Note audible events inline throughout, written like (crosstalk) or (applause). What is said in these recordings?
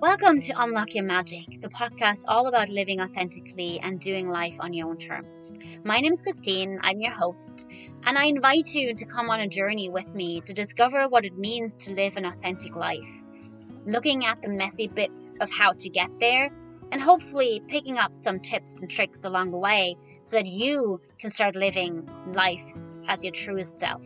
Welcome to Unlock Your Magic, the podcast all about living authentically and doing life on your own terms. My name is Christine, I'm your host, and I invite you to come on a journey with me to discover what it means to live an authentic life, looking at the messy bits of how to get there, and hopefully picking up some tips and tricks along the way so that you can start living life as your truest self.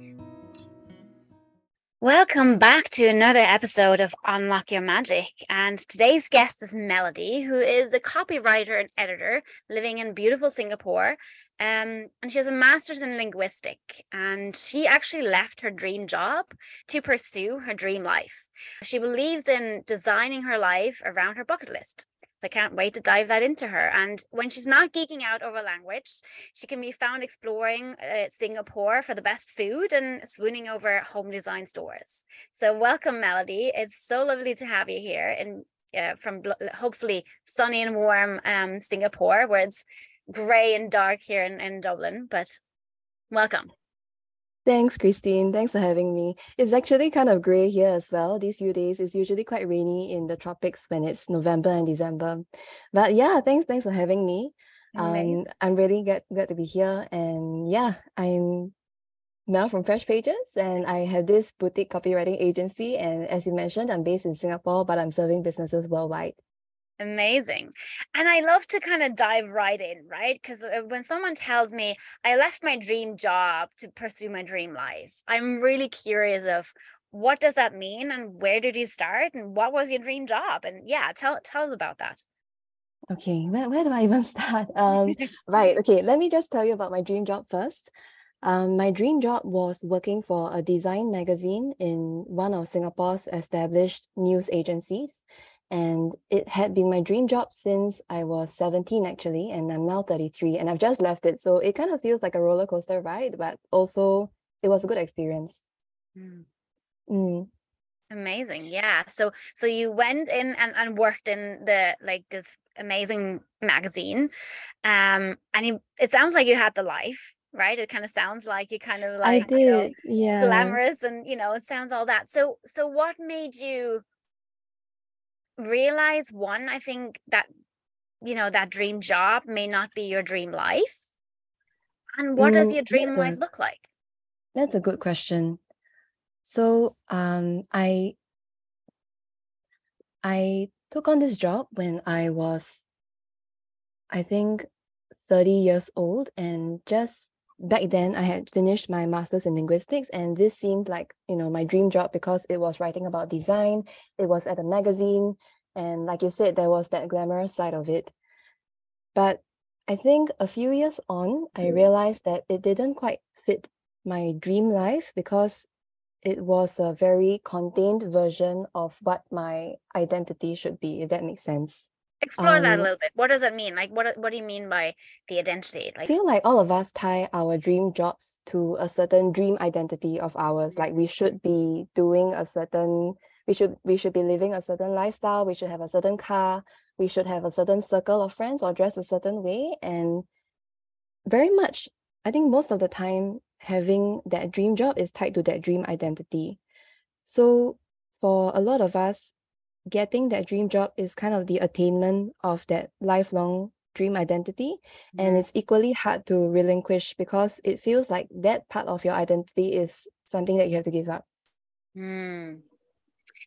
Welcome back to another episode of Unlock Your Magic. And today's guest is Melody, who is a copywriter and editor living in beautiful Singapore. Um, and she has a master's in linguistic. And she actually left her dream job to pursue her dream life. She believes in designing her life around her bucket list. So I can't wait to dive that into her. And when she's not geeking out over language, she can be found exploring uh, Singapore for the best food and swooning over home design stores. So welcome, Melody. It's so lovely to have you here in uh, from hopefully sunny and warm um, Singapore, where it's grey and dark here in, in Dublin. But welcome. Thanks, Christine. Thanks for having me. It's actually kind of gray here as well. These few days, it's usually quite rainy in the tropics when it's November and December. But yeah, thanks, thanks for having me. Um, I'm really glad, glad to be here. And yeah, I'm Mel from Fresh Pages, and I have this boutique copywriting agency. And as you mentioned, I'm based in Singapore, but I'm serving businesses worldwide. Amazing. And I love to kind of dive right in, right? Because uh, when someone tells me I left my dream job to pursue my dream life, I'm really curious of what does that mean and where did you start and what was your dream job? And yeah, tell tell us about that. Okay, where, where do I even (laughs) start? Um, (laughs) right, okay, let me just tell you about my dream job first. Um, my dream job was working for a design magazine in one of Singapore's established news agencies and it had been my dream job since I was 17 actually and I'm now 33 and I've just left it. So it kind of feels like a roller coaster ride but also it was a good experience. Mm. Mm. amazing yeah. So so you went in and, and worked in the like this amazing magazine um and you, it sounds like you had the life right? It kind of sounds like you kind of like I did, you know, yeah. glamorous and you know it sounds all that. So so what made you realize one i think that you know that dream job may not be your dream life and what mm, does your dream life a, look like? That's a good question. So um i i took on this job when i was i think 30 years old and just back then I had finished my master's in linguistics and this seemed like, you know, my dream job because it was writing about design, it was at a magazine, and like you said, there was that glamorous side of it. But I think a few years on, I mm-hmm. realized that it didn't quite fit my dream life because it was a very contained version of what my identity should be, if that makes sense explore um, that a um, little bit. What does that mean? Like what what do you mean by the identity? Like i feel like all of us tie our dream jobs to a certain dream identity of ours. Like we should be doing a certain we should we should be living a certain lifestyle. We should have a certain car. We should have a certain circle of friends or dress a certain way. And very much i think most of the time having that dream job is tied to that dream identity. So for a lot of us getting that dream job is kind of the attainment of that lifelong dream identity. Mm-hmm. and it's equally hard to relinquish because it feels like that part of your identity is something that you have to give up. Mm.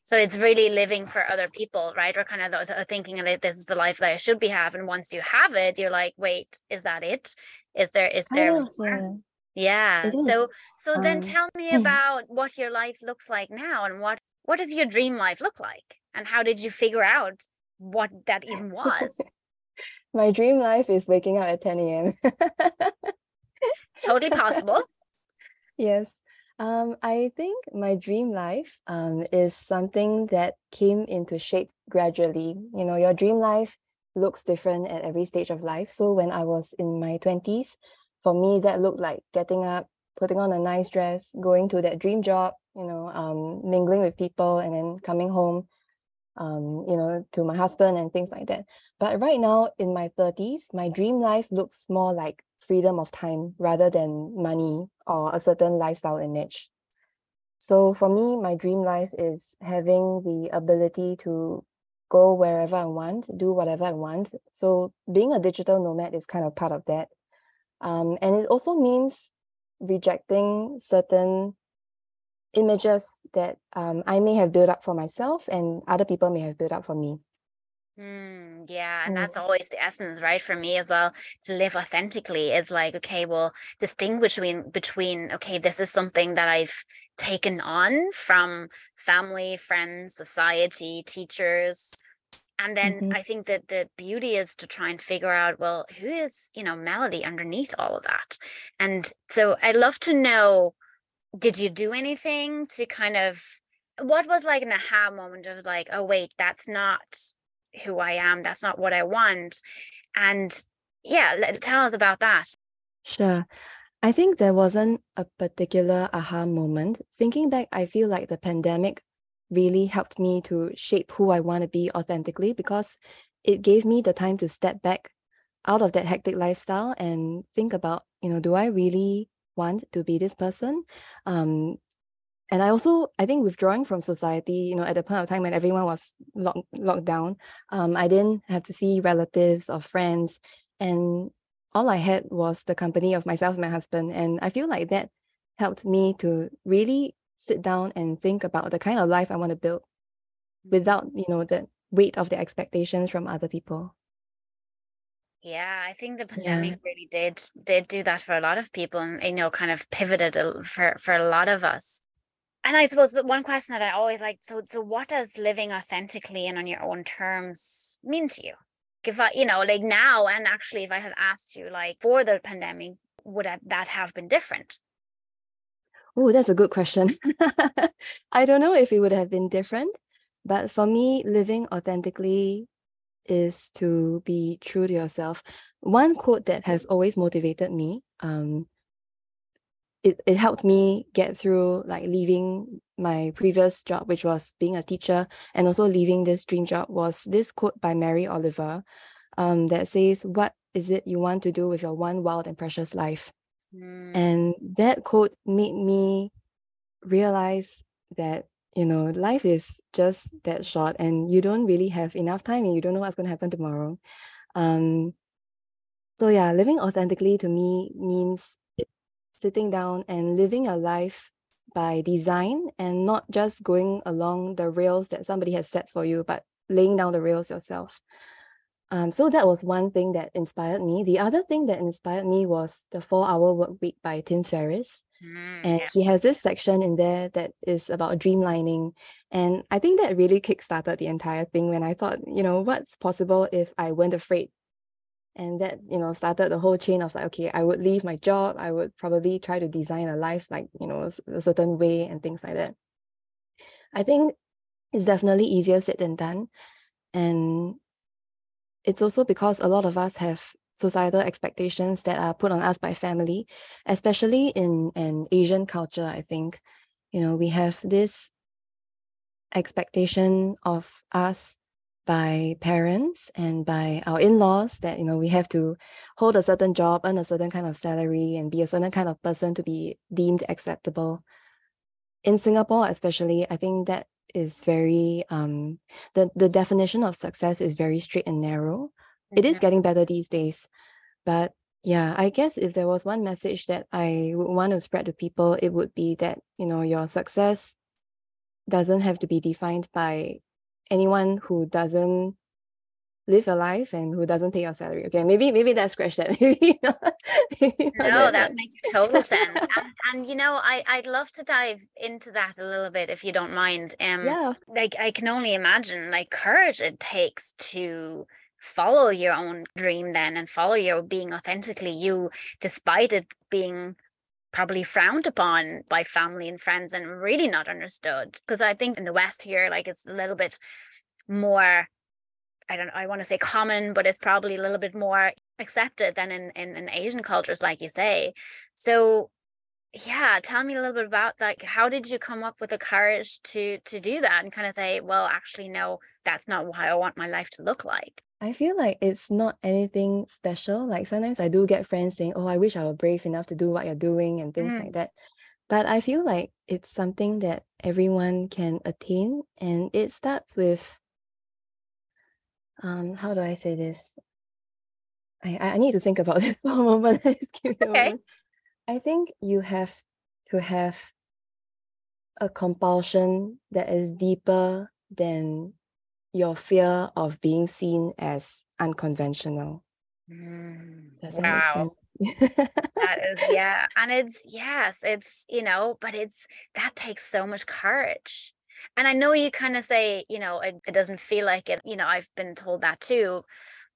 so it's really living for other people right? Or kind of the, the thinking that this is the life that i should be having once you have it you're like wait is that it? Is there is there oh, yeah. So so um, then tell me about what your life looks like now and what what does your dream life look like and how did you figure out what that even (laughs) was my dream life is waking up at 10 a.m totally possible (laughs) yes um, I think my dream life um, is something that came into shape gradually. You know, your dream life looks different at every stage of life. So when I was in my 20s, for me, that looked like getting up, putting on a nice dress, going to that dream job, you know, um, mingling with people and then coming home, um, you know, to my husband and things like that. But right now in my 30s, my dream life looks more like freedom of time rather than money or a certain lifestyle image. So for me, my dream life is having the ability to go wherever I want, do whatever I want. So being a digital nomad is kind of part of that. Um, and it also means rejecting certain images that um, I may have built up for myself and other people may have built up for me. Mm, yeah, and Mm. that's always the essence, right? For me as well, to live authentically is like, okay, well, distinguish between between, okay, this is something that I've taken on from family, friends, society, teachers. And then Mhm. I think that the beauty is to try and figure out, well, who is, you know, Melody underneath all of that? And so I'd love to know, did you do anything to kind of what was like an aha moment of like, oh wait, that's not who I am. That's not what I want. And yeah, let, tell us about that. Sure. I think there wasn't a particular aha moment. Thinking back, I feel like the pandemic really helped me to shape who I want to be authentically because it gave me the time to step back out of that hectic lifestyle and think about, you know, do I really want to be this person? Um, and I also, I think withdrawing from society, you know, at the point of time when everyone was locked locked down, um, I didn't have to see relatives or friends, and all I had was the company of myself and my husband. And I feel like that helped me to really sit down and think about the kind of life I want to build without, you know, the weight of the expectations from other people. Yeah, I think the Yeah. pandemic really did did do that for a lot of people, and you know, kind of pivoted for for a lot of us. And I suppose the one question that I always like, so so what does living authentically and on your own terms mean to you? If I, you know, like now, and actually, if I had asked you like for the pandemic, would that have been different? Oh, that's a good question. (laughs) I don't know if it would have been different, but for me, living authentically is to be true to yourself. One quote that has always motivated me, um, it, it helped me get through like leaving my previous job, which was being a teacher, and also leaving this dream job was this quote by Mary Oliver um, that says, What is it you want to do with your one wild and precious life? Mm, And that quote made me realize that, you know, life is just that short and you don't really have enough time and you don't know what's going to happen tomorrow. Um, so, yeah, living authentically to me means sitting down and living a life by design and not just going along the rails that somebody has set for you, but laying down the rails yourself. Um, so that was one thing that inspired me. The other thing that inspired me was the four hour work week by Tim Ferriss. Mm, And yeah. he has this section in there that is about dreamlining. And I think that really kickstarted the entire thing when I thought, you know, what's possible if I weren't afraid? And that, you know, started the whole chain of like, okay, I would leave my job. I would probably try to design a life like, you know, a certain way and things like that. I think it's definitely easier said than done. And it's also because a lot of us have societal expectations that are put on us by family, especially in an Asian culture, I think. You know, we have this expectation of us by parents and by our in-laws that you know we have to hold a certain job earn a certain kind of salary and be a certain kind of person to be deemed acceptable in singapore especially i think that is very um the the definition of success is very straight and narrow it is getting better these days but yeah i guess if there was one message that i would want to spread to people it would be that you know your success doesn't have to be defined by anyone who doesn't live your life and who doesn't pay your salary okay maybe maybe that's scratch that (laughs) maybe not, maybe not No, that that makes total sense. And, and you know, I, I'd love to dive into that a little bit if you don't mind. Um, yeah like I can only imagine like courage it takes to follow your own dream then and follow your being authentically you, despite it being probably frowned upon by family and friends and really not understood. Because I think in the West here, like it's a little bit more I don't I want to say common, but it's probably a little bit more accepted than in, in, in Asian cultures, like you say. So yeah, tell me a little bit about like how did you come up with the courage to to do that and kind of say, well, actually, no, that's not what I want my life to look like. I feel like it's not anything special. Like sometimes I do get friends saying, Oh, I wish I were brave enough to do what you're doing and things Mm. like that. But I feel like it's something that everyone can attain. And it starts with um how do I say this? I I need to think about (laughs) this for a moment. (laughs) okay. A moment. I think you have to have a compulsion that is deeper than your fear of being seen as unconventional. Mm, wow. (laughs) that is yeah and it's yes it's you know but it's that takes so much courage and i know you kind of say you know it, it doesn't feel like it you know i've been told that too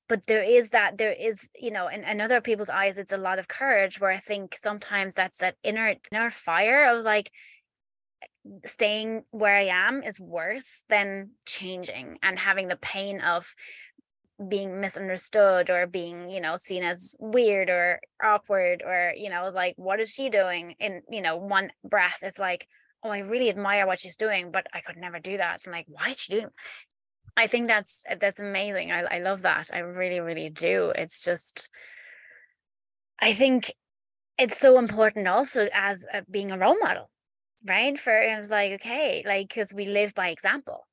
but there is that there is you know in, in other people's eyes it's a lot of courage where i think sometimes that's that inner inner fire i was like staying where i am is worse than changing and having the pain of being misunderstood or being you know seen as weird or awkward or you know like what is she doing? In you know one breath it's like oh i really admire what she's doing but i could never do that. And like why is she doing i think that's that's amazing. I, I love that. I really really do. It's just i think it's so important also as a, being a role model right? For it's like okay like because we live by example.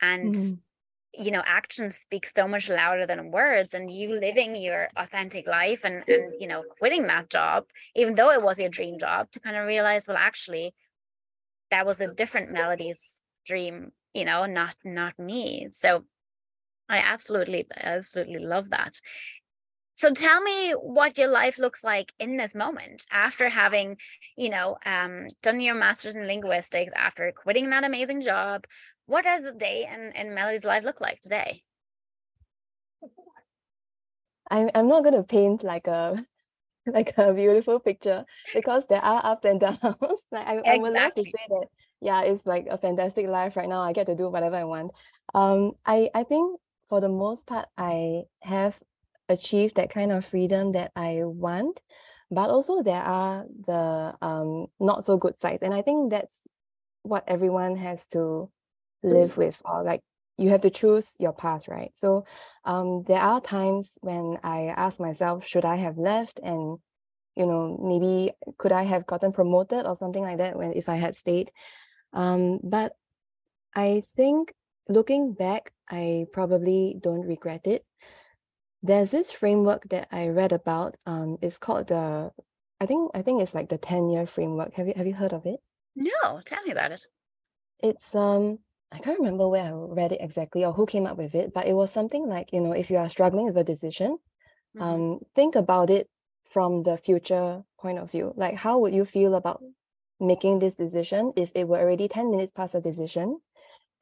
And mm-hmm. you know actions speak so much louder than words and you living your authentic life and and you know quitting that job even though it was your dream job to kind of realize well actually that was a different melody's dream you know not not me. So i absolutely absolutely love that so tell me what your life looks like in this moment after having you know um, done your master's in linguistics after quitting that amazing job what does a day in, in Melody's life look like today? I'm I'm not gonna paint like a (laughs) like a beautiful picture because there are ups and (laughs) downs. like I, exactly. I would love to say that yeah, it's like a fantastic life right now. I get to do whatever I want. Um I I think for the most part I have achieved that kind of freedom that I want, but also there are the um not so good sides. And I think that's what everyone has to live with or like you have to choose your path right? So um, there are times when i ask myself should i have left? and you know maybe could i have gotten promoted or something like that when if i had stayed? Um, but i think looking back i probably don't regret it there's this framework that i read about um, it's called the i think i think it's like the 10 year framework have you have you heard of it no tell me about it it's um I can't remember where I read it exactly or who came up with it, but it was something like, you know, if you are struggling with a decision, mm-hmm. um, think about it from the future point of view. Like, how would you feel about making this decision if it were already 10 minutes past the decision,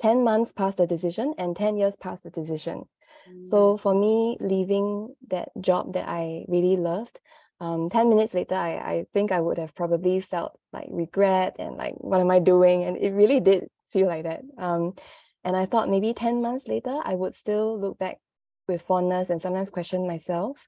10 months past the decision, and 10 years past the decision? So, for me, leaving that job that I really loved, um, 10 minutes later, I, I think I would have probably felt like regret and like, what am I doing? And it really did feel like that. Um, and I thought maybe 10 months later, I would still look back with fondness and sometimes question myself.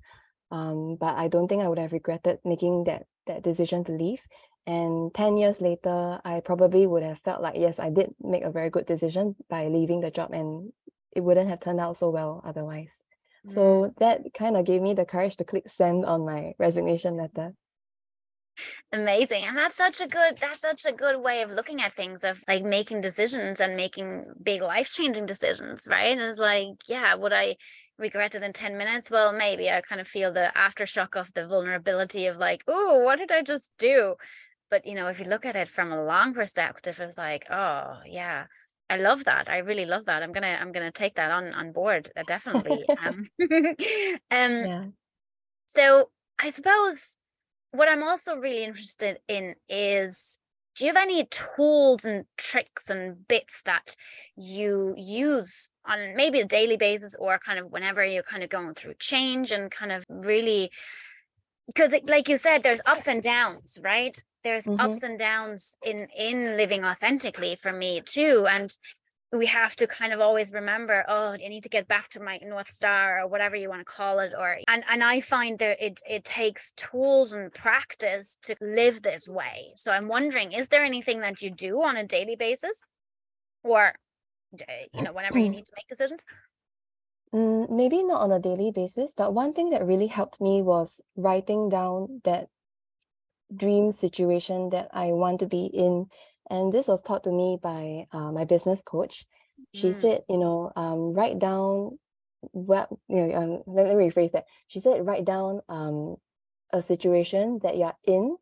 Um, but I don't think I would have regretted making that that decision to leave. And 10 years later, I probably would have felt like, yes, I did make a very good decision by leaving the job and it wouldn't have turned out so well otherwise. Mm. So that kind of gave me the courage to click send on my resignation letter. Amazing and that's such a good that's such a good way of looking at things of like making decisions and making big life changing decisions right? And it's like yeah would i regret it in 10 minutes? Well maybe i kind of feel the aftershock of the vulnerability of like oh what did i just do? But you know if you look at it from a long perspective it's like oh yeah I love that. I really love that. I'm gonna I'm gonna take that on on board uh, definitely. (laughs) um, (laughs) um yeah. so I suppose what I'm also really interested in is do you have any tools and tricks and bits that you use on maybe a daily basis or kind of whenever you're kind of going through change and kind of really because like you said there's ups and downs right there's mm-hmm. ups and downs in in living authentically for me too and we have to kind of always remember oh i need to get back to my north star or whatever you want to call it or and and i find that it it takes tools and practice to live this way. So i'm wondering is there anything that you do on a daily basis? Or you know whenever you need to make decisions? Mm, maybe not on a daily basis but one thing that really helped me was writing down that dream situation that i want to be in and this was taught to me by uh, my business coach. She mm. said, you know, um, write down well, you know, um, let, let me rephrase that. She said write down um a situation that you're in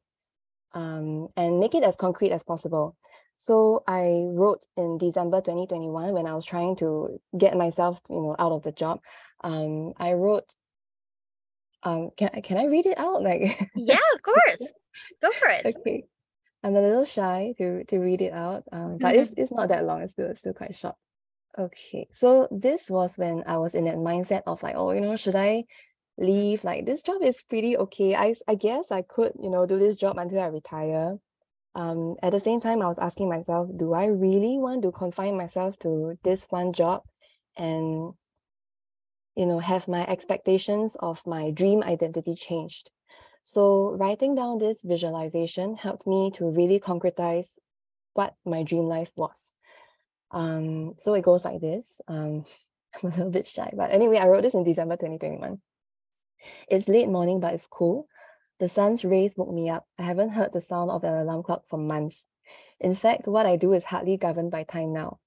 um and make it as concrete as possible. So I wrote in December 2021 when I was trying to get myself, you know, out of the job. Um, I wrote. Um, can can I read it out? (laughs) Like yeah, of course. Go for it. Okay. I'm a little shy to to read it out, um, but it's it's not that long. It's still it's still quite short. Okay, so this was when I was in that mindset of like, oh, you know, should I leave? Like this job is pretty okay. I I guess I could, you know, do this job until I retire. Um, at the same time, I was asking myself, do I really want to confine myself to this one job and you know have my expectations of my dream identity changed? So writing down this visualization helped me to really concretize what my dream life was. Um, so it goes like this. Um, (laughs) I'm a little bit shy, but anyway, I wrote this in December 2021. It's late morning, but it's cool. The sun's rays woke me up. I haven't heard the sound of an alarm clock for months. In fact, what I do is hardly governed by time now.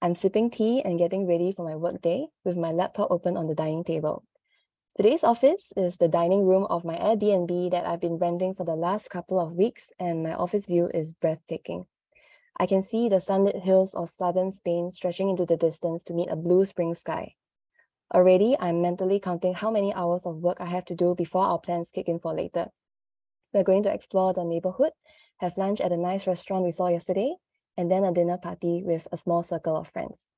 I'm sipping tea and getting ready for my workday with my laptop open on the dining table. Today's office is the dining room of my Airbnb that I've been renting for the last couple of weeks, and my office view is breathtaking. I can see the sunlit hills of southern Spain stretching into the distance to meet a blue spring sky. Already, I'm mentally counting how many hours of work I have to do before our plans kick in for later. We're going to explore the neighborhood, have lunch at a nice restaurant we saw yesterday, and then a dinner party with a small circle of friends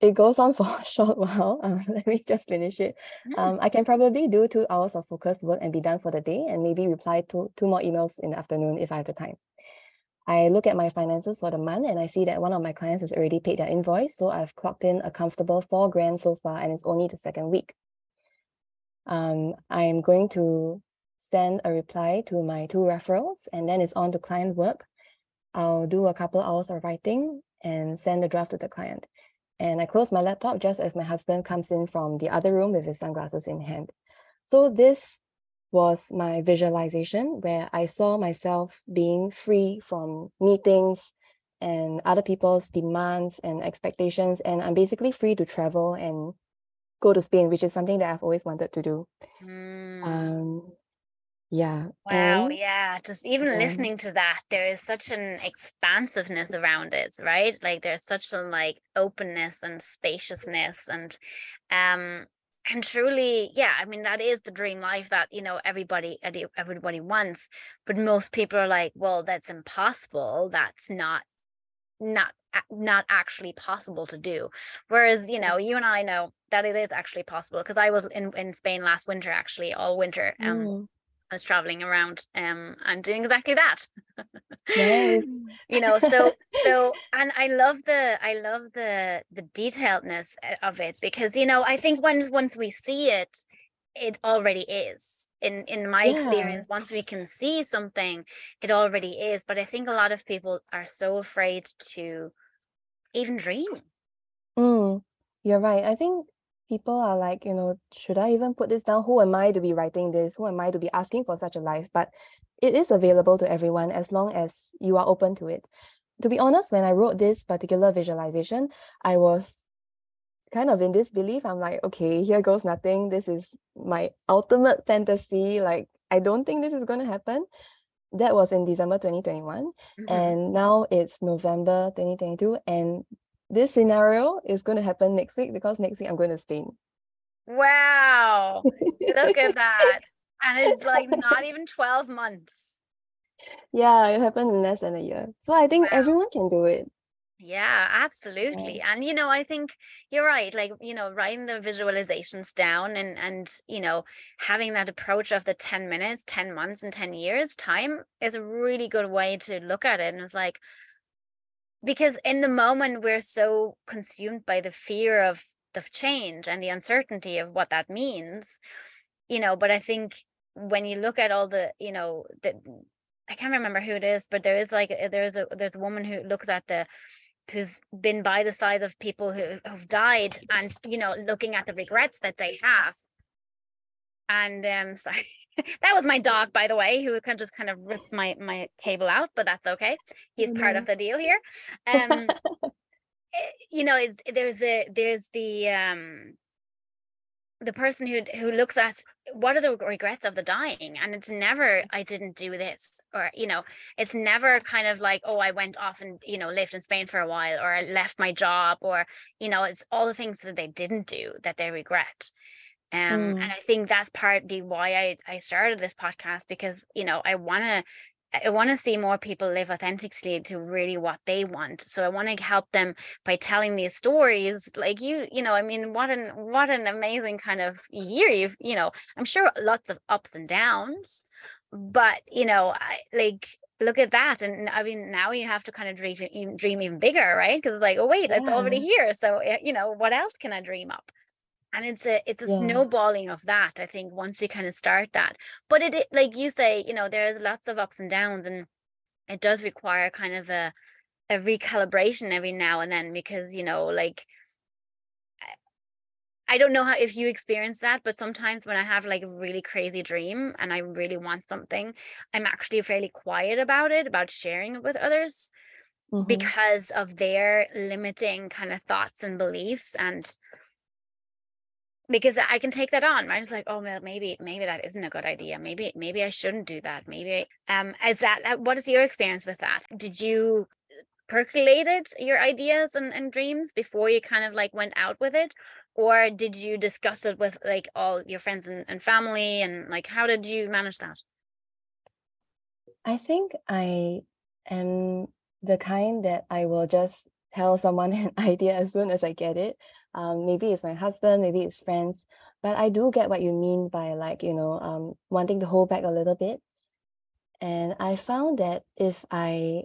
it goes on for a short (laughs) while. Um, (laughs) let me just finish it. Mm. Um, I can probably do two hours of focused work and be done for the day and maybe reply to two more emails in the afternoon if I have the time. I look at my finances for the month and I see that one of my clients has already paid their invoice. So I've clocked in a comfortable four grand so far and it's only the second week. Um, I'm going to send a reply to my two referrals and then it's on to client work. I'll do a couple hours of writing and send the draft to the client and I close my laptop just as my husband comes in from the other room with his sunglasses in hand. So this was my visualization where I saw myself being free from meetings and other people's demands and expectations. And I'm basically free to travel and go to Spain, which is something that I've always wanted to do. Mm. Um, yeah. Wow. And yeah. Just even listening to that, there is such an expansiveness around it, right? Like there's such a like openness and spaciousness and um and truly yeah i mean that is the dream life that you know everybody everybody wants but most people are like well that's impossible that's not not not actually possible to do whereas you know you and i know that it is actually possible because i was in in spain last winter actually all winter um mm. I was traveling around um and doing exactly that. Nice. (laughs) you know, so (laughs) so and I love the I love the the detailedness eh, of it because you know, I think once once we see it, it already is. In in my yeah. experience, once we can see something, it already is. But I think a lot of people are so afraid to even dream. Mm, you're right. I think people are like, you know, should I even put this down? Who am I to be writing this? Who am I to be asking for such a life? But it is available to everyone as long as you are open to it. To be honest, when I wrote this particular visualization, I was kind of in disbelief. I'm like, okay, here goes nothing. This is my ultimate fantasy. Like, I don't think this is going to happen. That was in December 2021. Mm-hmm. And now it's November 2022. And this scenario is going to happen next week because next week I'm going to Spain. Wow. Look at that. And it's like (laughs) not even 12 months. Yeah, it happened in less than a year. So I think wow. everyone can do it. Yeah, absolutely. Yeah. And you know, I think you're right. Like, you know, writing the visualizations down and and you know, having that approach of the 10 minutes, 10 months and 10 years time is a really good way to look at it. And it's like, because in the moment we're so consumed by the fear of the change and the uncertainty of what that means you know but i think when you look at all the you know the i can't remember who it is but there is like there's a there's a woman who looks at the who's been by the side of people who have died and you know looking at the regrets that they have. And um (laughs) sorry that was my dog, by the way, who kind of just kind of ripped my my cable out, but that's okay. He's mm-hmm. part of the deal here. Um, (laughs) eh, you know, there's a there's the um the person who who looks at what are the regrets of the dying and it's never i didn't do this or you know it's never kind of like oh i went off and you know lived in spain for a while or i left my job or you know it's all the things that they didn't do that they regret um mm. and i think that's partly why i i started this podcast because you know i want to I want to see more people live authentically to really what they want. So I want to help them by telling these stories. Like you, you know, I mean, what an what an amazing kind of year you've, you know, I'm sure lots of ups and downs, but you know, I like look at that. And I mean, now you have to kind of dream dream even bigger, right? Because it's like, oh wait, yeah. it's already here. So eh, you know, what else can I dream up? And it's a it's a yeah. snowballing of that i think once you kind of start that but it, it, like you say you know there's lots of ups and downs and it does require kind of a a recalibration every now and then because you know like I don't know how if you experience that, but sometimes when I have like a really crazy dream and I really want something, I'm actually fairly quiet about it, about sharing it with others mm-hmm. because of their limiting kind of thoughts and beliefs. And because I can take that on, right? It's like, oh, maybe, maybe that isn't a good idea. Maybe, maybe I shouldn't do that. Maybe, um, is that, uh, what is your experience with that? Did you percolated your ideas and, and dreams before you kind of like went out with it? Or did you discuss it with like all your friends and, and family? And like, how did you manage that? I think I am the kind that I will just tell someone an (laughs) idea as soon as I get it um, maybe it's my husband, maybe it's friends. But I do get what you mean by like, you know, um, wanting to hold back a little bit. And I found that if I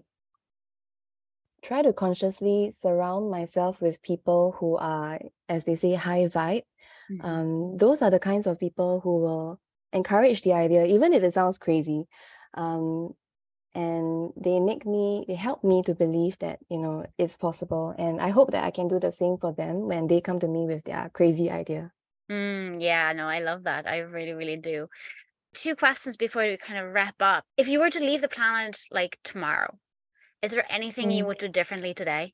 try to consciously surround myself with people who are, as they say, high vibe, mm-hmm. um, those are the kinds of people who will encourage the idea, even if it sounds crazy. Um, and they make me they help me to believe that you know it's possible and i hope that i can do the same for them when they come to me with their crazy idea. Mm, yeah no i love that i really really do. Two questions before we kind of wrap up. If you were to leave the planet like tomorrow is there anything mm. you would do differently today?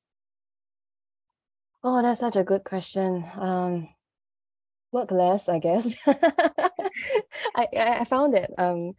Oh that's such a good question um work less i guess. (laughs) I, I found that um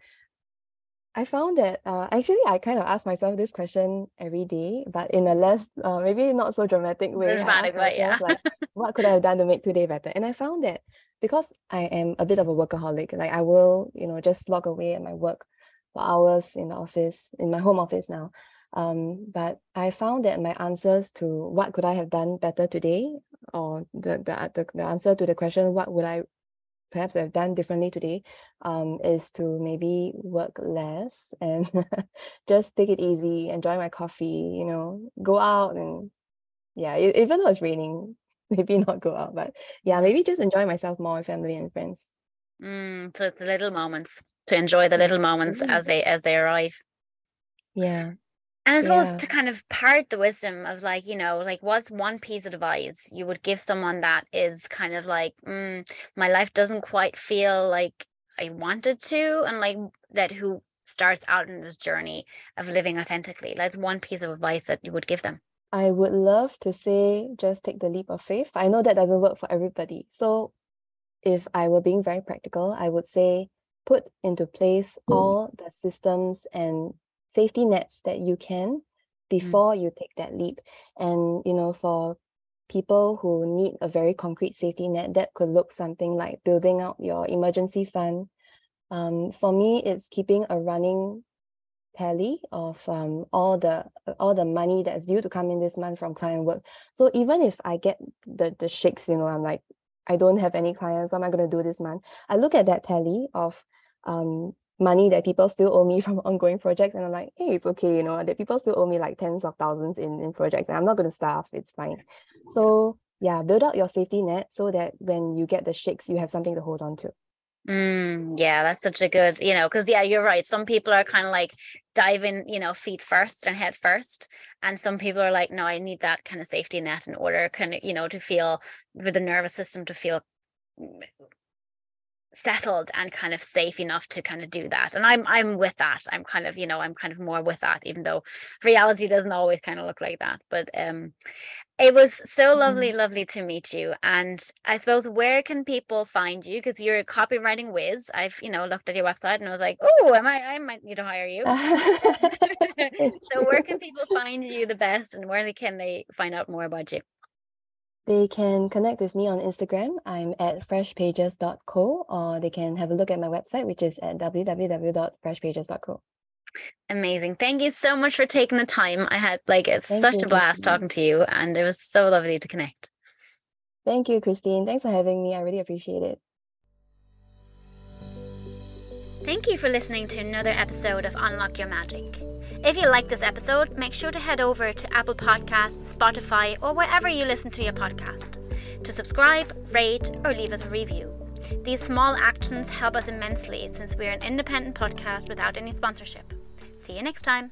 I found that uh, actually I kind of ask myself this question every day, but in a less uh, maybe not so dramatic way. Dramatic, but yeah. like, what could I have done to make today better? And I found that because I am a bit of a workaholic, like I will, you know, just log away at my work for hours in the office, in my home office now. Um, but I found that my answers to what could I have done better today, or the the the, the answer to the question what would I perhaps I've done differently today um, is to maybe work less and (laughs) just take it easy, enjoy my coffee, you know, go out and yeah, even though it's raining, (laughs) maybe not go out, but yeah, maybe just enjoy myself more with family and friends. Mm, so it's the little moments to enjoy the little moments mm-hmm. as they as they arrive. Yeah. And suppose yeah. to kind of part the wisdom of like, you know, like what's one piece of advice you would give someone that is kind of like, mm, my life doesn't quite feel like I wanted to, and like that who starts out in this journey of living authentically? That's one piece of advice that you would give them. I would love to say just take the leap of faith. I know that doesn't work for everybody. So if I were being very practical, I would say put into place mm. all the systems and safety nets that you can mm. before mm. you take that leap. And, you know, for people who need a very concrete safety net, that could look something like building out your emergency fund. Um, for me, it's keeping a running tally of um, all the all the money that's due to come in this month from client work. So even if I get the the shakes, you know, I'm like, I don't have any clients. What am I going to do this month? I look at that tally of um, money that people still owe me from (laughs) ongoing projects and I'm like, hey, it's okay, you know, that people still owe me like tens of thousands in, in projects and I'm not gonna starve, it's fine. So yeah, build out your safety net so that when you get the shakes, you have something to hold on to. Mm, yeah, that's such a good, you know, because yeah, you're right. Some people are kind of like diving, you know, feet first and head first. And some people are like, no, I need that kind of safety net in order, kind of, you know, to feel for the nervous system to feel settled and kind of safe enough to kind of do that and i'm i'm with that i'm kind of you know i'm kind of more with that even though reality doesn't always kind of look like that but um It was so lovely, mm. lovely to meet you. And I suppose where can people find you? Because you're a copywriting whiz. I've, you know, looked at your website and I was like, oh, am I I might need to hire you. (laughs) (laughs) so where can people find you the best and where can they find out more about you? They can connect with me on Instagram. I'm at freshpages.co or they can have a look at my website, which is at www.freshpages.co. Amazing. Thank you so much for taking the time. I had like it's Thank such you. a blast talking to you and it was so lovely to connect. Thank you, Christine. Thanks for having me. I really appreciate it. Thank you for listening to another episode of Unlock Your Magic. If you like this episode, make sure to head over to Apple Podcasts, Spotify, or wherever you listen to your podcast to subscribe, rate, or leave us a review. These small actions help us immensely since we're an independent podcast without any sponsorship. See you next time.